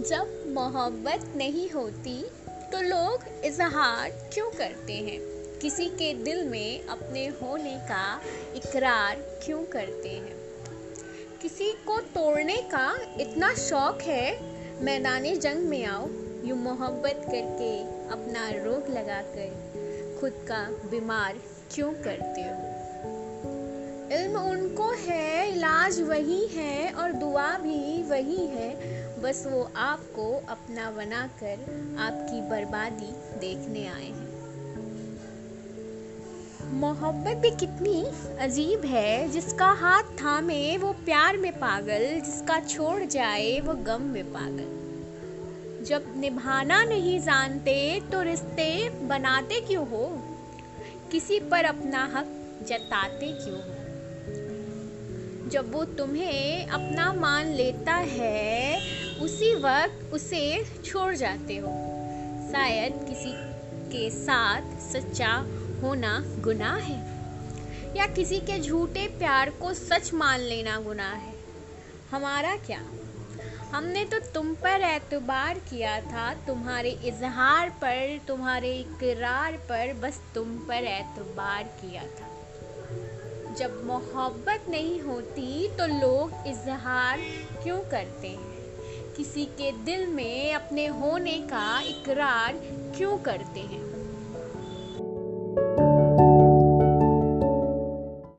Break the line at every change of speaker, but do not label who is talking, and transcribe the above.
जब मोहब्बत नहीं होती तो लोग इजहार क्यों करते हैं? किसी के दिल में अपने होने का इकरार क्यों करते हैं? किसी को तोड़ने का इतना शौक है, मैदान जंग में आओ, यूँ मोहब्बत करके अपना रोग लगाकर खुद का बीमार क्यों करते हो? इल्म उनको है, इलाज वही है और दुआ भी वही है बस वो आपको अपना बनाकर आपकी बर्बादी देखने आए हैं। मोहब्बत भी कितनी अजीब है, जिसका हाथ थामे वो प्यार में पागल, जिसका छोड़ जाए वो गम में पागल। जब निभाना नहीं जानते तो रिश्ते बनाते क्यों हो? किसी पर अपना हक जताते क्यों हो? जब वो तुम्हें अपना मान लेता है उसी वक्त उसे छोड़ जाते हो। शायद किसी के साथ सच्चा होना गुनाह है, या किसी के झूठे प्यार को सच मान लेना गुनाह है। हमारा क्या? हमने तो तुम पर एतबार किया था, तुम्हारे इजहार पर, तुम्हारे इकरार पर बस तुम पर एतबार किया था। जब मोहब्बत नहीं होती तो लोग इजहार क्यों करते हैं? किसी के दिल में अपने होने का इकरार क्यों करते हैं?